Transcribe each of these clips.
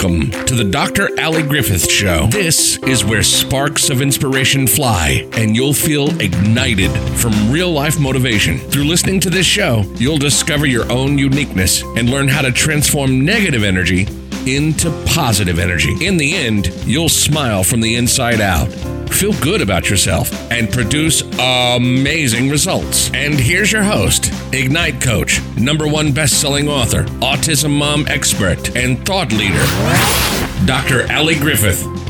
Welcome to the Dr. Ali Griffith Show. This is where sparks of inspiration fly and you'll feel ignited from real life motivation. Through listening to this show, you'll discover your own uniqueness and learn how to transform negative energy into positive energy. In the end, you'll smile from the inside out feel good about yourself, and produce amazing results. And here's your host, Ignite Coach, number one best selling author, autism mom expert, and thought leader, Dr. Ali Griffith.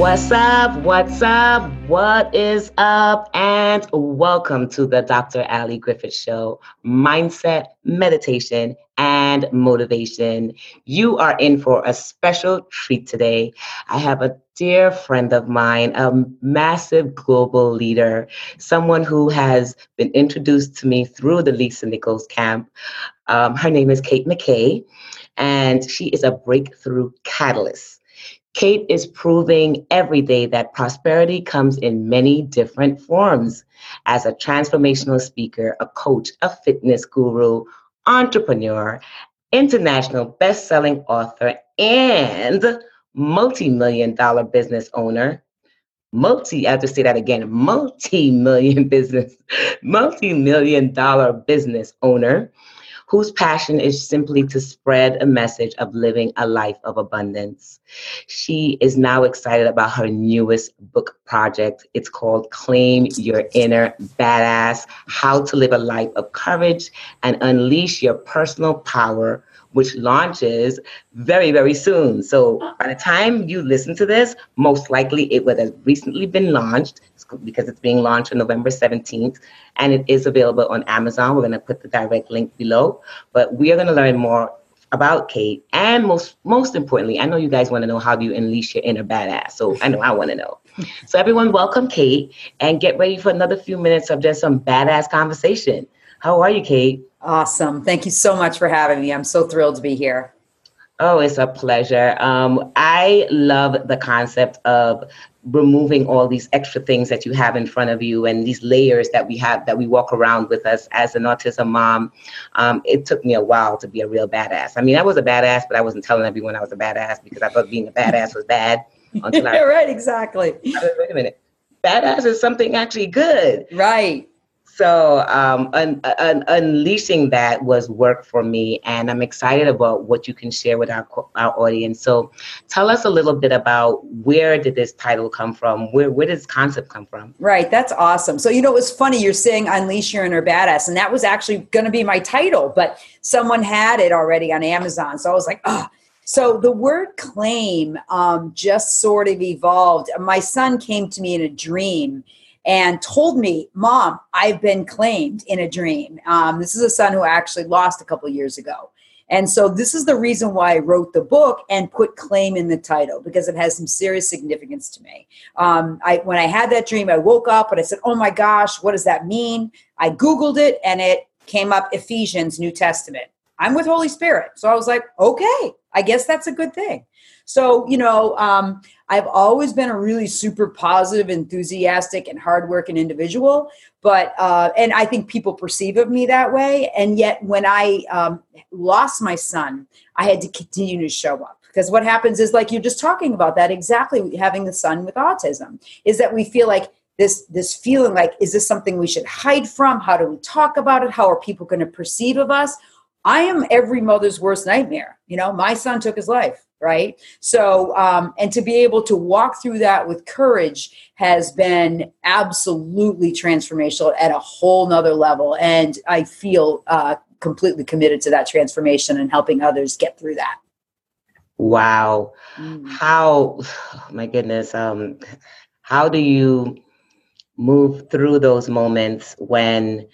What's up? What's up? What is up? And welcome to the Dr. Ali Griffith Show Mindset, Meditation, and Motivation. You are in for a special treat today. I have a dear friend of mine, a massive global leader, someone who has been introduced to me through the Lisa Nichols camp. Um, her name is Kate McKay, and she is a breakthrough catalyst. Kate is proving every day that prosperity comes in many different forms. As a transformational speaker, a coach, a fitness guru, entrepreneur, international best-selling author, and multi-million dollar business owner. Multi, I have to say that again, multi-million business, multi-million dollar business owner whose passion is simply to spread a message of living a life of abundance. She is now excited about her newest book project. It's called Claim Your Inner Badass How to Live a Life of Courage and Unleash Your Personal Power which launches very, very soon. So by the time you listen to this, most likely it would have recently been launched because it's being launched on November 17th and it is available on Amazon. We're going to put the direct link below, but we are going to learn more about Kate and most most importantly, I know you guys want to know how do you unleash your inner badass. So I know I want to know. So everyone welcome Kate and get ready for another few minutes of just some badass conversation. How are you, Kate? Awesome. Thank you so much for having me. I'm so thrilled to be here. Oh, it's a pleasure. Um, I love the concept of removing all these extra things that you have in front of you and these layers that we have that we walk around with us as an autism mom. Um, it took me a while to be a real badass. I mean, I was a badass, but I wasn't telling everyone I was a badass because I thought being a badass was bad. Until I, right, exactly. Wait a minute. Badass is something actually good. Right. So um, un- un- unleashing that was work for me, and I'm excited about what you can share with our our audience. So, tell us a little bit about where did this title come from? Where where did this concept come from? Right, that's awesome. So you know, it was funny. You're saying unleash your inner badass, and that was actually going to be my title, but someone had it already on Amazon, so I was like, oh. So the word claim um, just sort of evolved. My son came to me in a dream and told me, Mom, I've been claimed in a dream. Um, this is a son who actually lost a couple years ago. And so this is the reason why I wrote the book and put claim in the title because it has some serious significance to me. Um, I when I had that dream, I woke up and I said, "Oh my gosh, what does that mean?" I googled it and it came up Ephesians New Testament. I'm with Holy Spirit, so I was like, "Okay, I guess that's a good thing." So you know, um, I've always been a really super positive, enthusiastic, and hardworking individual. But uh, and I think people perceive of me that way. And yet, when I um, lost my son, I had to continue to show up because what happens is like you're just talking about that exactly. Having the son with autism is that we feel like this this feeling like is this something we should hide from? How do we talk about it? How are people going to perceive of us? I am every mother's worst nightmare. You know, my son took his life, right? So, um, and to be able to walk through that with courage has been absolutely transformational at a whole nother level. And I feel uh, completely committed to that transformation and helping others get through that. Wow. Mm. How, oh my goodness, um, how do you move through those moments when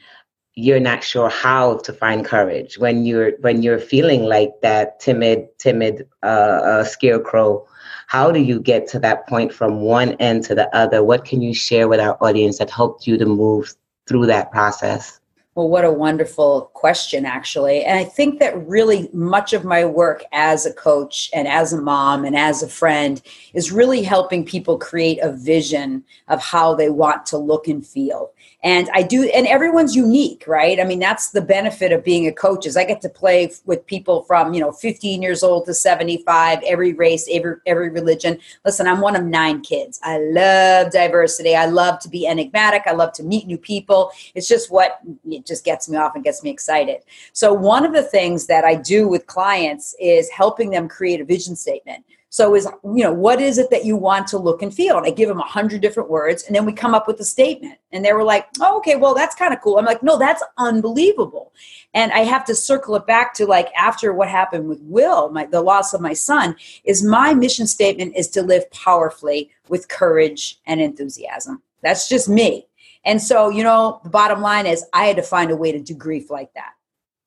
you're not sure how to find courage when you're when you're feeling like that timid timid uh, uh, scarecrow how do you get to that point from one end to the other what can you share with our audience that helped you to move through that process? Well, what a wonderful question, actually. And I think that really much of my work as a coach and as a mom and as a friend is really helping people create a vision of how they want to look and feel and i do and everyone's unique right? I mean that's the benefit of being a coach is i get to play with people from you know 15 years old to 75 every race every every religion. Listen i'm one of nine kids. I love diversity. I love to be enigmatic. I love to meet new people. It's just what it just gets me off and gets me excited. So one of the things that i do with clients is helping them create a vision statement so is you know what is it that you want to look and feel? And I give them a hundred different words, and then we come up with a statement. And they were like, "Oh, okay, well that's kind of cool." I'm like, "No, that's unbelievable." And I have to circle it back to like after what happened with Will, my the loss of my son, is my mission statement is to live powerfully with courage and enthusiasm. That's just me. And so, you know, the bottom line is I had to find a way to do grief like that.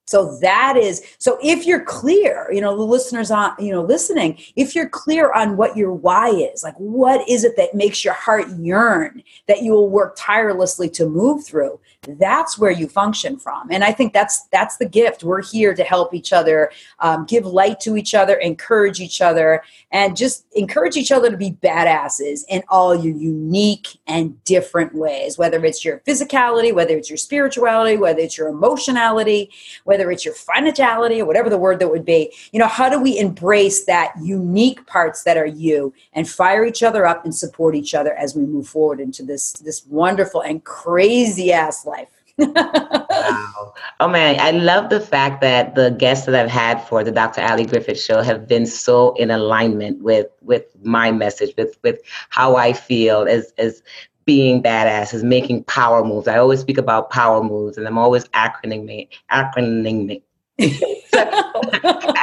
So that is so if you're clear, you know, the listeners on, you know, listening, if you're clear on what your why is, like what is it that makes your heart yearn that you will work tirelessly to move through, that's where you function from. And i think that's that's the gift. We're here to help each other um, give light to each other encourage each other and just encourage each other to be badasses in all your unique and different ways whether it's your physicality whether it's your spirituality whether it's your emotionality whether it's your financiality or whatever the word that would be you know how do we embrace that unique parts that are you and fire each other up and support each other as we move forward into this this wonderful and crazy ass life. wow. Oh man, I love the fact that the guests that I've had for the Dr. Ali Griffith show have been so in alignment with with my message, with with how I feel as as being badass, as making power moves. I always speak about power moves and I'm always acronyming acronyming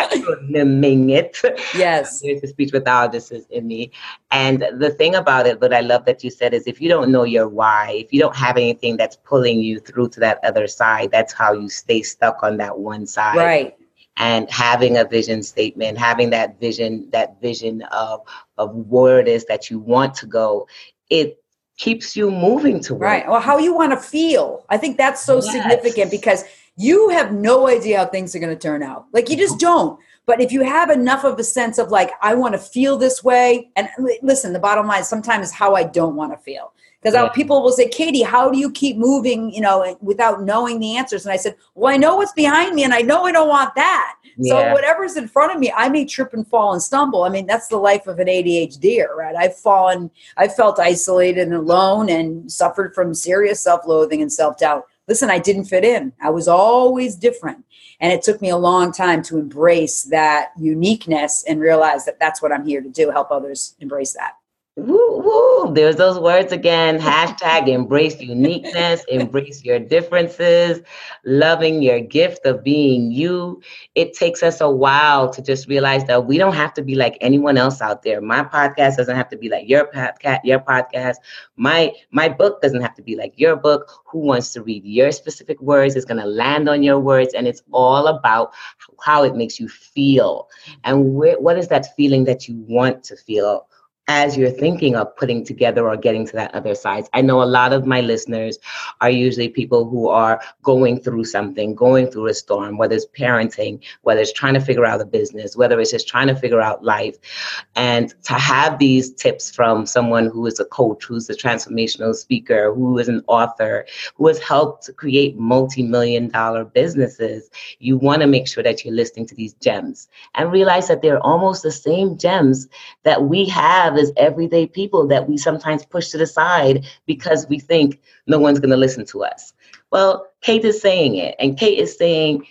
acronyming it. Yes. There's a speech pathologist in me. And the thing about it, but I love that you said, is if you don't know your why, if you don't have anything that's pulling you through to that other side, that's how you stay stuck on that one side. Right. And having a vision statement, having that vision, that vision of of where it is that you want to go, it keeps you moving toward. Right. Well, how you want to feel. I think that's so yes. significant because you have no idea how things are going to turn out. Like you just don't. But if you have enough of a sense of like, I want to feel this way, and listen, the bottom line is sometimes how I don't want to feel. Because yeah. people will say, Katie, how do you keep moving, you know, without knowing the answers? And I said, Well, I know what's behind me, and I know I don't want that. Yeah. So whatever's in front of me, I may trip and fall and stumble. I mean, that's the life of an ADHD, right? I've fallen, I've felt isolated and alone, and suffered from serious self-loathing and self-doubt listen, I didn't fit in. I was always different. And it took me a long time to embrace that uniqueness and realize that that's what I'm here to do, help others embrace that. Woo, woo. There's those words again. Hashtag embrace uniqueness, embrace your differences, loving your gift of being you. It takes us a while to just realize that we don't have to be like anyone else out there. My podcast doesn't have to be like your podcast, your podcast. My my book doesn't have to be like your book. Who wants to read your specific words is going to land on your words and it's all about how it makes you feel. And wh- what is that feeling that you want to feel? As you're thinking of putting together or getting to that other side. I know a lot of my listeners are usually people who are going through something, going through a storm, whether it's parenting, whether it's trying to figure out a business, whether it's just trying to figure out life. And to have these tips from someone who is a coach, who's a transformational speaker, who is an author, who has helped create multi million dollar businesses, you want to make sure that you're listening to these gems and realize that they're almost the same gems that we have have as everyday people that we sometimes push to the side because we think no one's going to listen to us. Well, Kate is saying it, and Kate is saying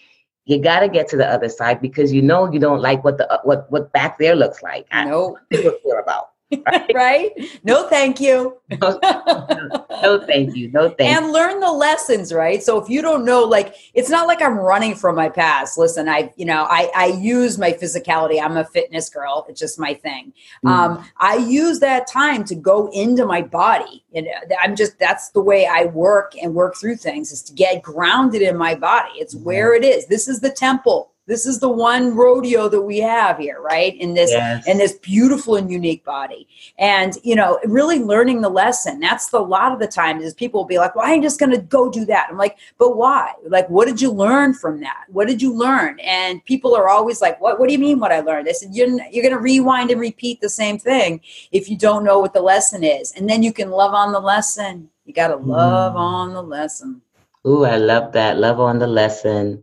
you got to get to the other side because you know you don't like what the what what back there looks like. I know what care about. Right? right? No, thank you. no, no, thank you. No, thank And learn the lessons, right? So if you don't know, like, it's not like I'm running from my past. Listen, I, you know, I, I use my physicality. I'm a fitness girl. It's just my thing. Mm. Um, I use that time to go into my body. And I'm just, that's the way I work and work through things is to get grounded in my body. It's mm. where it is. This is the temple this is the one rodeo that we have here right? In this Yes. in this beautiful and unique body. And you know really learning the lesson that's the a lot of the time is people will be like well i'm just going to go do that. I'm like but why? Like what did you learn from that? What did you learn? And people are always like what what do you mean what i learned? I said you're, you're going to rewind and repeat the same thing if you don't know what the lesson is. And then you can love on the lesson. You got to love Mm. on the lesson Ooh, I love that. Love on the lesson.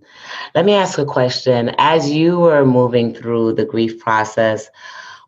Let me ask a question. As you were moving through the grief process,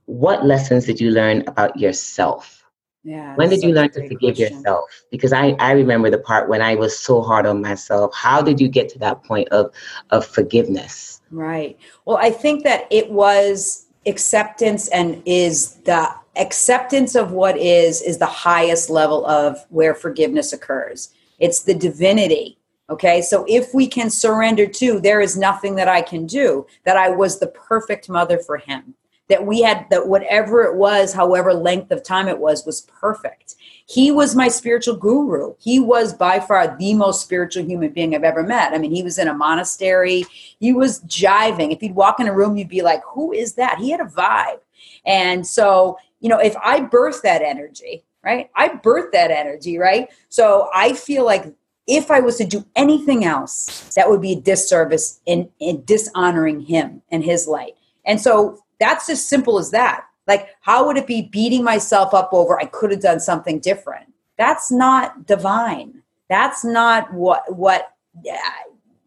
what lessons did you learn about yourself? yeah When did you learn to forgive question. yourself? Because I, I remember the part when I was so hard on myself. How did you get to that point of, of forgiveness? Right. Well, I think that it was acceptance and is the acceptance of what is is the highest level of where forgiveness occurs. It's the divinity. Okay. So if we can surrender to there is nothing that I can do, that I was the perfect mother for him. That we had that whatever it was, however length of time it was, was perfect. He was my spiritual guru. He was by far the most spiritual human being I've ever met. I mean, he was in a monastery he was jiving. If you'd walk in a room, you'd be like, who is that? He had a vibe. And so, you know, if I birth that energy, right? I birth that energy, right? So I feel like if I was to do anything else, that would be a disservice in, in dishonoring him and his light. And so that's as simple as that. Like, how would it be beating myself up over I could have done something different? That's not divine. That's not what what yeah,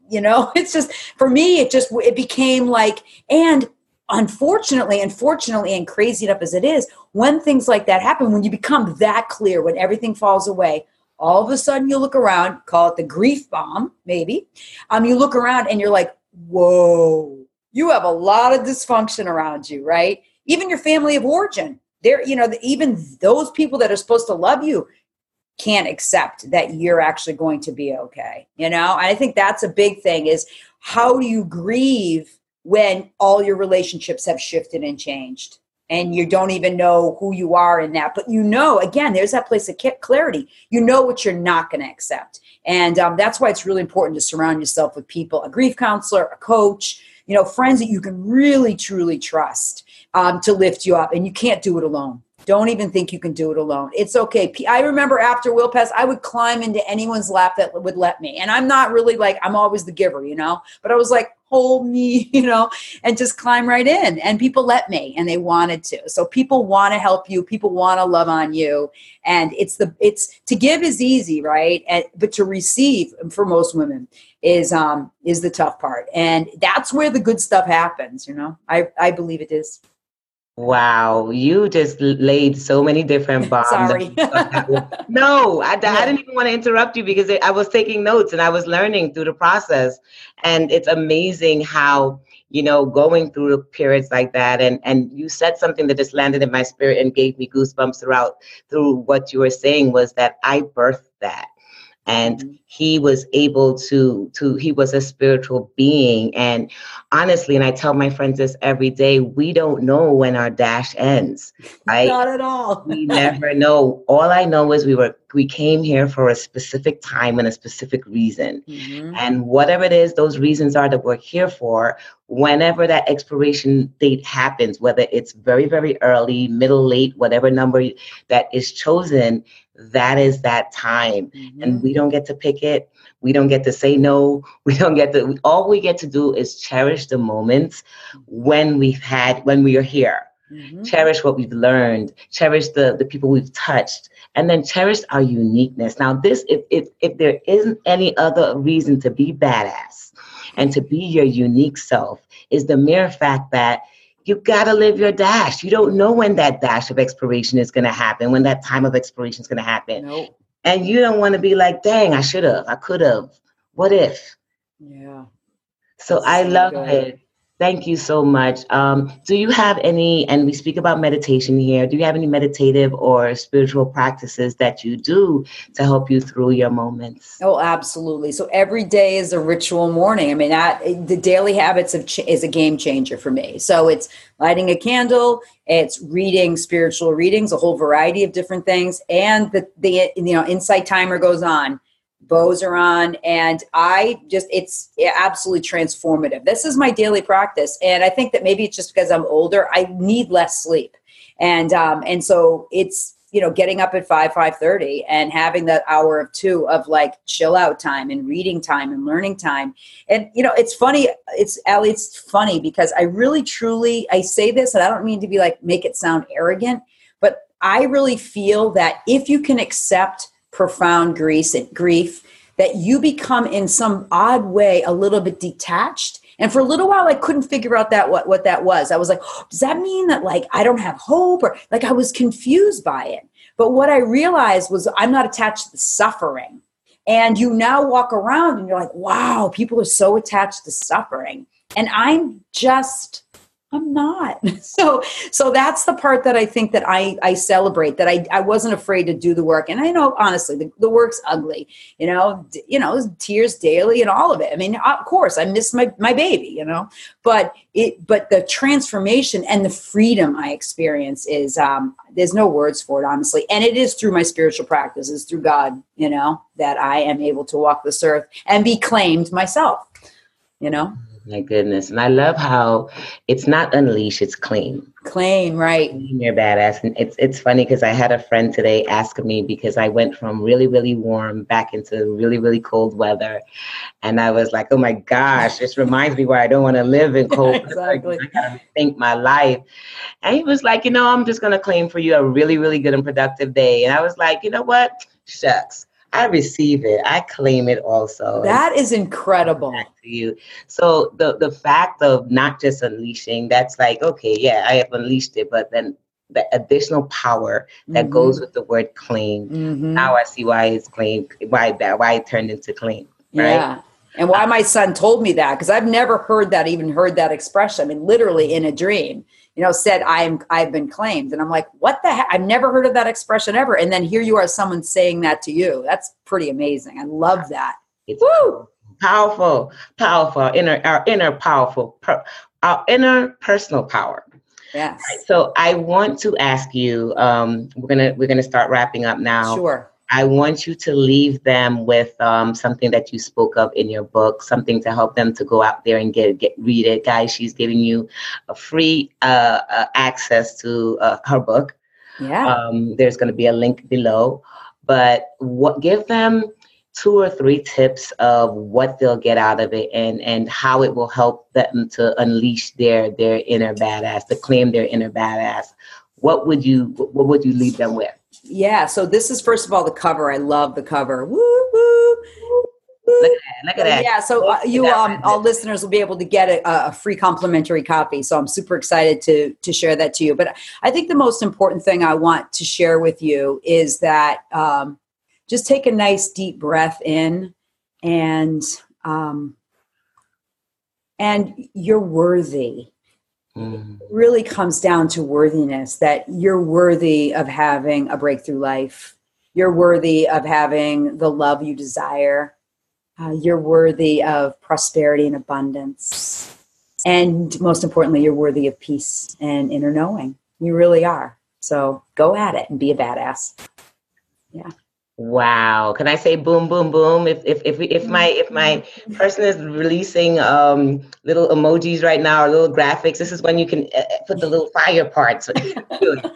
you know it's just for me it just it became like and unfortunately unfortunately and crazy enough as it is when things like that happen when you become that clear when everything falls away all of a sudden you look around call it the grief bomb maybe um you look around and you're like whoa you have a lot of dysfunction around you right? Even your family of origin there you know even those people that are supposed to love you can't accept that you're actually going to be okay you know? And i think that's a big thing is how do you grieve when all your relationships have shifted and changed and you don't even know who you are in that but you know again there's that place of clarity you know what you're not going to accept and um, that's why it's really important to surround yourself with people a grief counselor a coach you know friends that you can really truly trust um, to lift you up and you can't do it alone don't even think you can do it alone. It's okay. I remember after Will Pass, I would climb into anyone's lap that would let me. And I'm not really like, I'm always the giver, you know, but I was like, hold me, you know, and just climb right in. And people let me and they wanted to. So people want to help you. People want to love on you. And it's the, it's to give is easy, right? And, but to receive for most women is, um, is the tough part. And that's where the good stuff happens, you know, I, I believe it is. Wow, you just laid so many different bombs. Sorry. no, I, I didn't even want to interrupt you because I was taking notes and I was learning through the process. And it's amazing how, you know, going through periods like that and, and you said something that just landed in my spirit and gave me goosebumps throughout through what you were saying was that I birthed that and Mhm. He was able to to he was a spiritual being. And honestly and i tell my friends this every day we don't know when our dash ends right? Not at all. we never know. All i know is we were we came here for a specific time and a specific reason. Mhm. and whatever it is those reasons are that we're here for whenever that expiration date happens whether it's very very early middle late whatever number that is chosen that is that time. And we don't get to pick it. We don't get to say no. We don't get to all we get to do is cherish the moments when we've had when we are here. Mhm. cherish what we've learned. Cherish the the people we've touched. And then cherish our uniqueness. Now this if if, if there isn't any other reason to be badass and to be your unique self is the mere fact that you've got to live your dash. You don't know when that dash of expiration is going to happen when that time of expiration is going to happen. Nope. And you don't want to be like dang i should have i could have what if Yeah. so That's I love good. it. Thank you so much. Um, do you have any, and we speak about meditation here, do you have any meditative or spiritual practices that you do to help you through your moments? Oh, absolutely. So every day is a ritual morning. I mean, that the daily habits of ch- is a game changer for me. So it's lighting a candle, it's reading spiritual readings, a whole variety of different things, and the the you know insight timer goes on. Bows are on and i just it's absolutely transformative. This is my daily practice and i think that maybe it's just because i'm older i need less sleep. And um and so it's you know getting up at 5 5.30 and having that hour of two of like chill out time and reading time and learning time. And you know it's funny it's Ali, it's funny because i really truly i say this and i don't mean to be like make it sound arrogant but i really feel that if you can accept profound grief grief that you become in some odd way a little bit detached and for a little while, I couldn't figure out that what, what that was. I was like, oh, does that mean that like I don't have hope? Or like I was confused by it. But what I realized was I'm not attached to the suffering. And you now walk around and you're like, wow, people are so attached to suffering. And I'm just I'm not. So so that's the part that I think that I I celebrate that I I wasn't afraid to do the work. And I know honestly the, the work's ugly. You know, d- you know, tears daily and all of it. I mean, of course, I miss my my baby, you know. But it but the transformation and the freedom I experience is um there's no words for it honestly. And it is through my spiritual practices, through God, you know, that I am able to walk this earth and be claimed myself, you know. My goodness. And I love how it's not unleash, it's claim. Claim, right. You're badass. And it's it's funny because I had a friend today ask me because I went from really, really warm back into really, really cold weather. And I was like, oh my gosh, this reminds me where I don't want to live in cold exactly. I gotta think my life. And he was like, you know, I'm just gonna claim for you a really, really good and productive day. And I was like, you know what? Shucks. I receive it. I claim it also. That is incredible. To you. So the the fact of not just unleashing, that's like, okay, yeah, I have unleashed it, but then the additional power that mm-hmm. goes with the word claim. Mm-hmm. Now I see why it's claim, why that, why it turned into claim. Right? Yeah. And why my son told me that because I've never heard that, even heard that expression. I mean, literally in a dream you know, said I'm I've been claimed, and I'm like, what the heck? I've never heard of that expression ever. And then here you are, someone saying that to you. That's pretty amazing. I love that. It's Woo! powerful, powerful inner our inner powerful our inner personal power. Yes. So I want to ask you. Um, we're gonna we're gonna start wrapping up now. Sure. I want you to leave them with um, something that you spoke of in your book, something to help them to go out there and get get read it, guys. She's giving you a free uh, uh, access to uh, her book. Yeah. Um, there's going to be a link below, but what give them two or three tips of what they'll get out of it and and how it will help them to unleash their their inner badass, to claim their inner badass. What would you what would you leave them with? Yeah. So this is first of all the cover. I love the cover. Woo woo. Look at that. Look at that. Yeah, so uh, you um, all listeners will be able to get a, a, free complimentary copy. So I'm super excited to to share that to you. But I think the most important thing I want to share with you is that um, just take a nice deep breath in, and um, and you're worthy mm. really comes down to worthiness that you're worthy of having a breakthrough life. You're worthy of having the love you desire. Uh, you're worthy of prosperity and abundance. And most importantly, you're worthy of peace and inner knowing. You really are. So go at it and be a badass. Yeah. Wow. Can I say boom, boom, boom? If if if, if my if my person is releasing um little emojis right now or little graphics, this is when you can uh, uh put the little fire parts. um,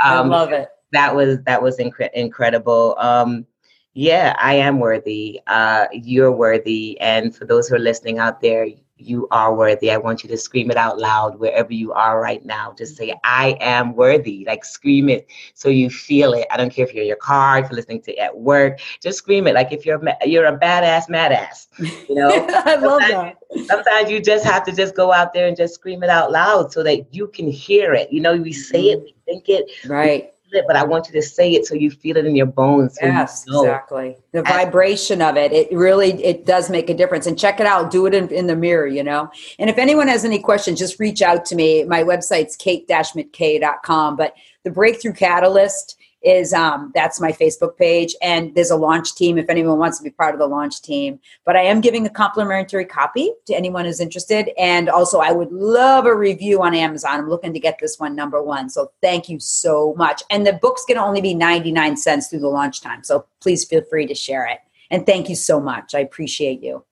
I love it. That was that was incre- incredible. Um, yeah, I am worthy. Uh, you're worthy, and for those who are listening out there, you are worthy. I want you to scream it out loud wherever you are right now. Just say, I am worthy. Like scream it so you feel it. I don't care if you're in your car, if you're listening to it at work, just scream it. Like if you're you're a badass, madass. You know? I love that. Sometimes you just have to just go out there and just scream it out loud so that you can hear it. You know, we say it, mm-hmm. we think it. Right it, but I want you to say it so you feel it in your bones. yes, you know. exactly. The vibration of it, it really, it does make a difference. And check it out. Do it in, in the mirror, you know. And if anyone has any questions, just reach out to me. My website's kate-mckay.com. But the Breakthrough Catalyst is um, that's my Facebook page, and there's a launch team if anyone wants to be part of the launch team. But I am giving a complimentary copy to anyone who's interested, and also I would love a review on Amazon. I'm looking to get this one number one, so thank you so much. And the book's going to only be 99 cents through the launch time, so please feel free to share it. And thank you so much. I appreciate you.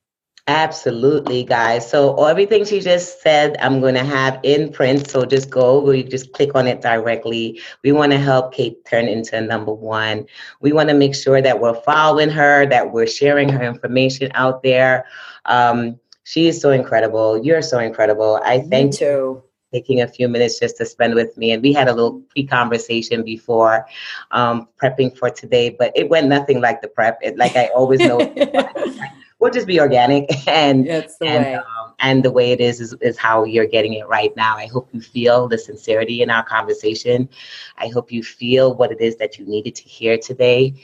Absolutely, guys. So everything she just said, I'm going to have in print. So just go, we just click on it directly. We want to help Kate turn into number one. We want to make sure that we're following her, that we're sharing her information out there. Um, she is so incredible. You're so incredible. I thank you taking a few minutes just to spend with me. And we had a little pre-conversation before um, prepping for today, but it went nothing like the prep. It, like I always know. we'll just be organic and That's the and, way. Um, and the way it is, is is how you're getting it right now. I hope you feel the sincerity in our conversation. I hope you feel what it is that you needed to hear today.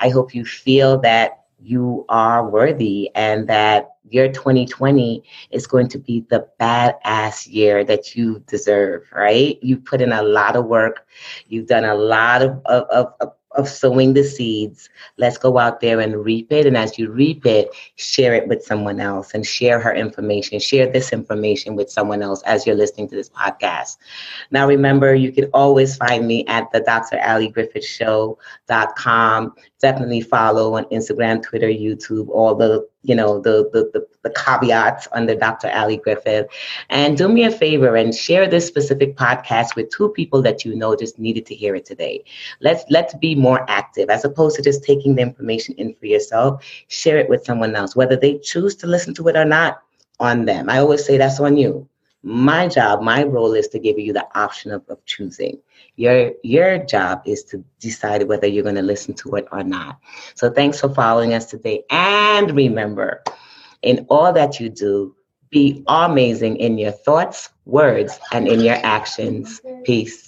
I hope you feel that you are worthy and that your 2020 is going to be the badass year that you deserve, right? You put in a lot of work. You've done a lot of, of, of, of sowing the seeds. Let's go out there and reap it. And as you reap it, share it with someone else and share her information. Share this information with someone else as you're listening to this podcast. Now, remember, you can always find me at the Dr. Ali Griffith Show.com. Definitely follow on Instagram, Twitter, YouTube, all the you know the, the the the caveats under Dr. Ali Griffith. And do me a favor and share this specific podcast with two people that you know just needed to hear it today. Let's let's be more active as opposed to just taking the information in for yourself. Share it with someone else, whether they choose to listen to it or not. On them. I always say that's on you. My job, my role is to give you the option of, of choosing. Your your job is to decide whether you're going to listen to it or not. So thanks for following us today. And remember, in all that you do, be amazing in your thoughts, words, and in your actions. Peace.